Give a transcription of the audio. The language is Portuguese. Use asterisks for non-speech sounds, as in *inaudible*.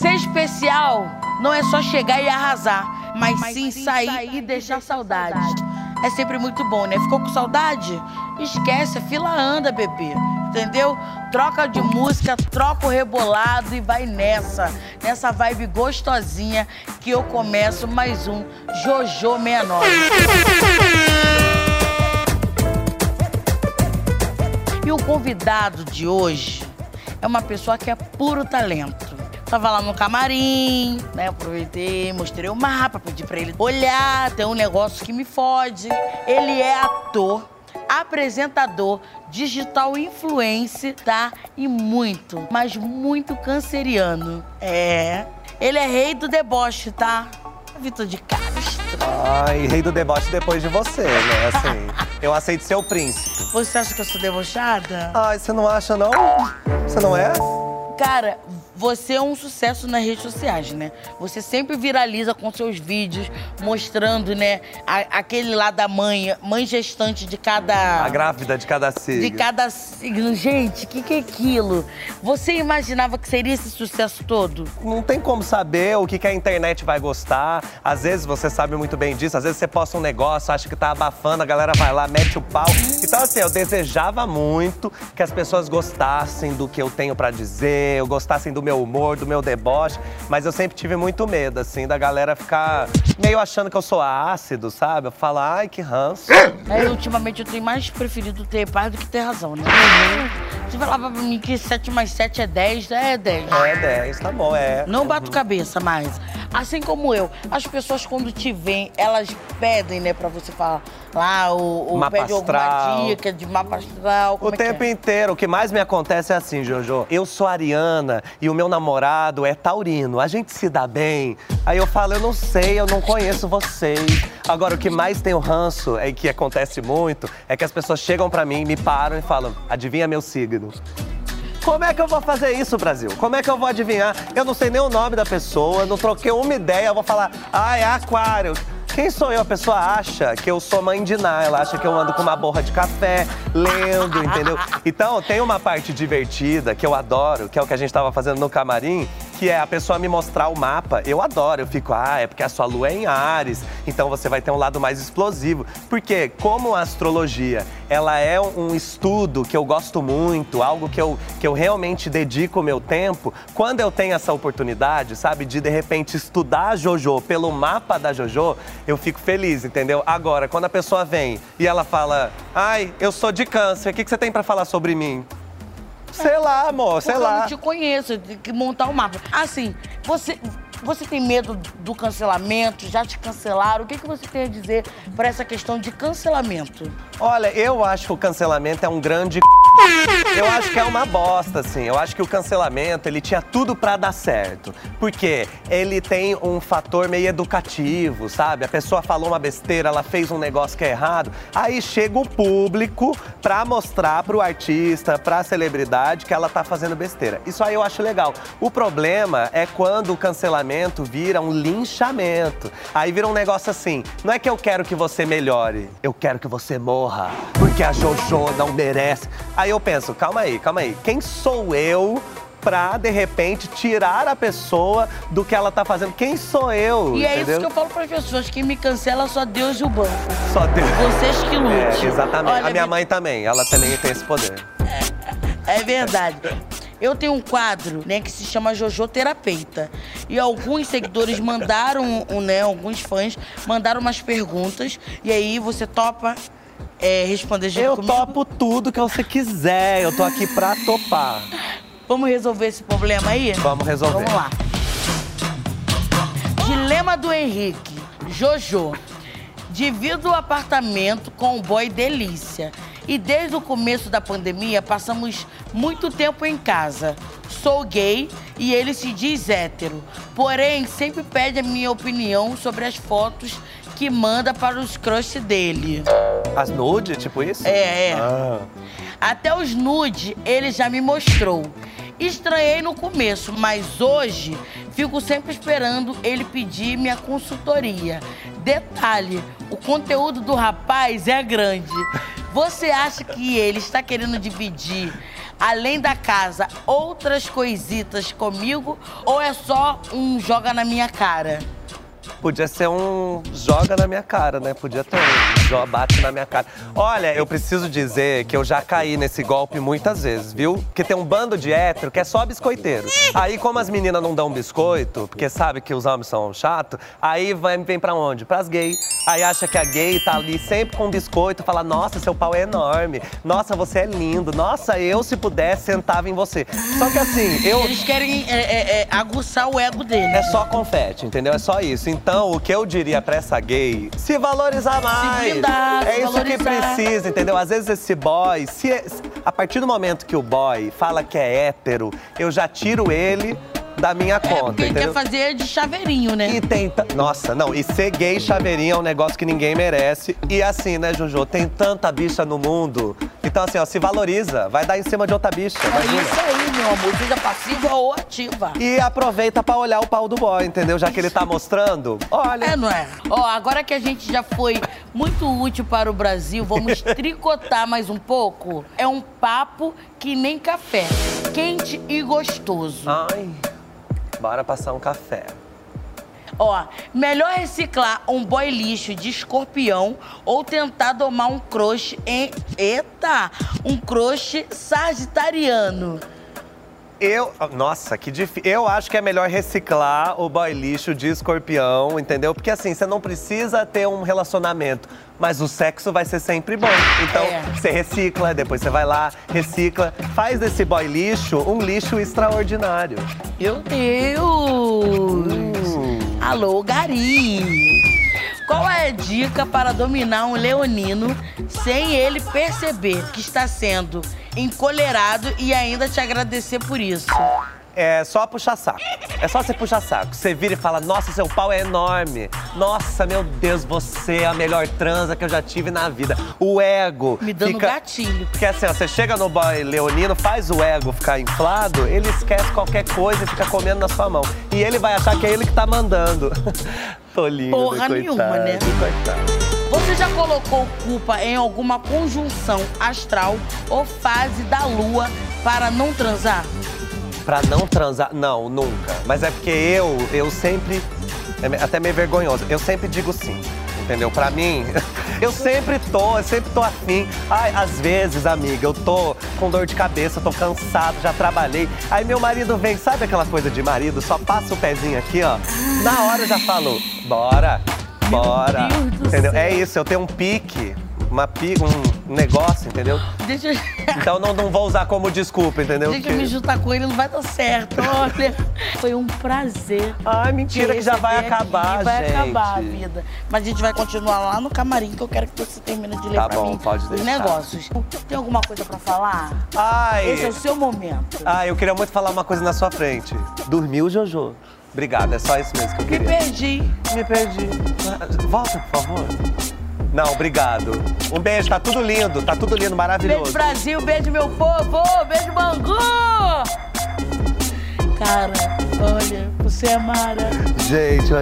Ser especial não é só chegar e arrasar, mas, mas sim, sim sair, sair, e deixar saudade. É sempre muito bom, né? Ficou com saudade? Esquece, a fila anda, bebê. Entendeu? Troca de música, troca o rebolado e vai nessa. Nessa vibe gostosinha que eu começo mais um Jojo 69. E o convidado de hoje é uma pessoa que é puro talento. Tava lá no camarim, né? Aproveitei, mostrei o mapa, pedi pra ele olhar, tem um negócio que me fode. Ele é ator, apresentador, digital influencer, tá? E muito, mas muito canceriano. É. Ele é rei do deboche, tá? Vitor de Castro. Ai, rei do deboche depois de você, né? Assim, *laughs* eu aceito ser o príncipe. Você acha que eu sou debochada? Ai, você não acha, não? Você não é? Cara, você é um sucesso nas redes sociais, né? Você sempre viraliza com seus vídeos mostrando, né, a, aquele lá da mãe, mãe gestante de cada. A grávida de cada signo. De cada signo. Gente, o que, que é aquilo? Você imaginava que seria esse sucesso todo? Não tem como saber o que, que a internet vai gostar. Às vezes você sabe muito bem disso, às vezes você posta um negócio, acha que tá abafando, a galera vai lá, mete o pau. Então, assim, eu desejava muito que as pessoas gostassem do que eu tenho para dizer, eu gostassem do meu meu humor, do meu deboche, mas eu sempre tive muito medo, assim, da galera ficar meio achando que eu sou ácido, sabe? Eu falo, ai, que ranço. É, ultimamente eu tenho mais preferido ter paz do que ter razão, né? Uhum. Você falava pra mim que 7 mais 7 é 10, é 10. É 10, tá bom, é. Não bato uhum. cabeça mais. Assim como eu, as pessoas quando te veem, elas pedem, né, pra você falar lá, o, o mapa pede astral. alguma dica de mapa astral. o é tempo é? inteiro. O que mais me acontece é assim, Jojo. Eu sou ariana e o meu namorado é taurino. A gente se dá bem. Aí eu falo, eu não sei, eu não conheço vocês. Agora, o que mais tem o ranço, é que acontece muito, é que as pessoas chegam pra mim, me param e falam, adivinha meu signo. Como é que eu vou fazer isso, Brasil? Como é que eu vou adivinhar? Eu não sei nem o nome da pessoa, não troquei uma ideia, eu vou falar, ah, é aquário. Quem sou eu? A pessoa acha que eu sou mãe de Ná, ela acha que eu ando com uma borra de café, lendo, entendeu? Então, tem uma parte divertida que eu adoro, que é o que a gente tava fazendo no camarim, que é a pessoa me mostrar o mapa. Eu adoro, eu fico, ah, é porque a sua lua é em Ares, então você vai ter um lado mais explosivo. Porque, como a astrologia, ela é um estudo que eu gosto muito, algo que eu, que eu realmente dedico o meu tempo, quando eu tenho essa oportunidade, sabe, de de repente estudar a JoJo pelo mapa da JoJo, eu fico feliz, entendeu? Agora, quando a pessoa vem e ela fala, ai, eu sou de câncer, o que, que você tem para falar sobre mim? Sei lá, amor, sei Porque lá. Eu não te conheço, tem que montar o um mapa. Assim, você, você tem medo do cancelamento? Já te cancelaram? O que, que você tem a dizer para essa questão de cancelamento? Olha, eu acho que o cancelamento é um grande eu acho que é uma bosta, assim. Eu acho que o cancelamento, ele tinha tudo para dar certo. Porque ele tem um fator meio educativo, sabe? A pessoa falou uma besteira, ela fez um negócio que é errado. Aí chega o público pra mostrar pro artista, pra celebridade que ela tá fazendo besteira. Isso aí eu acho legal. O problema é quando o cancelamento vira um linchamento. Aí vira um negócio assim: não é que eu quero que você melhore, eu quero que você morra. Porque a JoJo não merece. Aí eu penso, calma aí, calma aí. Quem sou eu pra, de repente, tirar a pessoa do que ela tá fazendo. Quem sou eu? E entendeu? é isso que eu falo para as pessoas: quem me cancela só Deus e o banco. Só Deus. Vocês que lutem. É, exatamente. Olha, a minha mãe também, ela também tem esse poder. É, é verdade. Eu tenho um quadro, né, que se chama Jojo Terapeuta. E alguns seguidores mandaram, né, alguns fãs mandaram umas perguntas. E aí você topa é, responder junto Eu comigo? topo tudo que você quiser. Eu tô aqui pra topar. Vamos resolver esse problema aí? Vamos resolver. Vamos lá. Dilema do Henrique. Jojo. Divido o apartamento com o boy Delícia. E desde o começo da pandemia passamos muito tempo em casa. Sou gay e ele se diz hétero. Porém, sempre pede a minha opinião sobre as fotos que manda para os crush dele. As nude, tipo isso? É, é. Ah. Até os nude ele já me mostrou. Estranhei no começo, mas hoje fico sempre esperando ele pedir minha consultoria. Detalhe, o conteúdo do rapaz é grande. Você acha que ele está querendo dividir além da casa, outras coisitas comigo? Ou é só um joga na minha cara? Podia ser um joga na minha cara, né? Podia ter um joga, bate na minha cara. Olha, eu preciso dizer que eu já caí nesse golpe muitas vezes, viu? Porque tem um bando de hétero que é só biscoiteiro. Aí, como as meninas não dão biscoito, porque sabe que os homens são chatos, aí vai, vem pra onde? Pras gays. Aí acha que a gay tá ali sempre com biscoito, fala: Nossa, seu pau é enorme. Nossa, você é lindo. Nossa, eu, se pudesse, sentava em você. Só que assim, eu. Eles querem é, é, é, aguçar o ego dele. É só confete, entendeu? É só isso. Então, o que eu diria pra essa gay, se valorizar mais. blindar, é se isso que valorizar. precisa, entendeu? Às vezes esse boy, se, a partir do momento que o boy fala que é hétero, eu já tiro ele da minha É, conta, porque ele entendeu? quer fazer de chaveirinho, né? E tem. ta- Nossa, não, e ser gay chaveirinho é um negócio que ninguém merece. E assim, né, Jojo? Tem tanta bicha no mundo. Então, assim, ó, se valoriza. Vai dar em cima de outra bicha. É imagina. isso aí, meu amor. Seja passiva ou ativa. E aproveita pra olhar o pau do boy, entendeu? Já que ele tá mostrando, olha. É, não é? Ó, agora que a gente já foi muito útil para o Brasil, vamos *laughs* tricotar mais um pouco. É um papo que nem café. Quente e gostoso. Ai, bora passar um café. Ó, melhor reciclar um boy lixo de escorpião ou tentar domar um crush em. Eita! Um crush sagitariano. Eu. Nossa, que difícil. Eu acho que é melhor reciclar o boy lixo de escorpião, entendeu? Porque assim, você não precisa ter um relacionamento. Mas o sexo vai ser sempre bom. Então, É. você recicla, depois você vai lá, recicla. Faz desse boy lixo um lixo extraordinário. Meu Deus! Alô, Gari! Qual é a dica para dominar um leonino sem ele perceber que está sendo encolerado e ainda te agradecer por isso? É só puxar saco. É só você puxar saco. Você vira e fala: Nossa, seu pau é enorme. Nossa, meu Deus, você é a melhor transa que eu já tive na vida. O ego. Me dando fica... gatilho. Porque assim, ó, você chega no boy leonino, faz o ego ficar inflado, ele esquece qualquer coisa e fica comendo na sua mão. E ele vai achar que é ele que tá mandando. *laughs* Tolinho. Porra coitado, nenhuma, né? Coitado. Você já colocou culpa em alguma conjunção astral ou fase da lua para não transar? Pra não transar, não, nunca. Mas é porque eu, eu sempre, é me- até meio vergonhoso, eu sempre digo sim, entendeu? Pra mim, *laughs* eu sempre tô, eu sempre tô afim. Ai, às vezes, amiga, eu tô com dor de cabeça, tô cansado, já trabalhei. Aí meu marido vem, sabe aquela coisa de marido? Só passa o pezinho aqui, ó. Na hora eu já falo, bora, bora. Deus do entendeu? céu. É isso, eu tenho um pique, uma pi, um negócio, entendeu? Deixa eu, Então não, não vou usar como desculpa, entendeu? deixa eu me Que- juntar com ele, não vai dar certo. Olha, foi um prazer. Ai, mentira, que já vai receber aqui. acabar, Vai gente. acabar a vida. Mas a gente vai continuar lá no camarim, que eu quero que você termine de ler Tá pra bom, mim pode os deixar. negócios. Tem alguma coisa pra falar? Ai, Esse é o seu momento. ai, eu queria muito falar uma coisa na sua frente. Dormiu, Jojo? Obrigado, é só isso mesmo que eu Me queria. perdi. Me perdi. Volta, por favor. Não, obrigado. Um beijo, tá tudo lindo, tá tudo lindo, maravilhoso. Beijo, Brasil. Beijo, meu povo. Beijo, Bangu. Cara, olha, você é mara. Gente, eu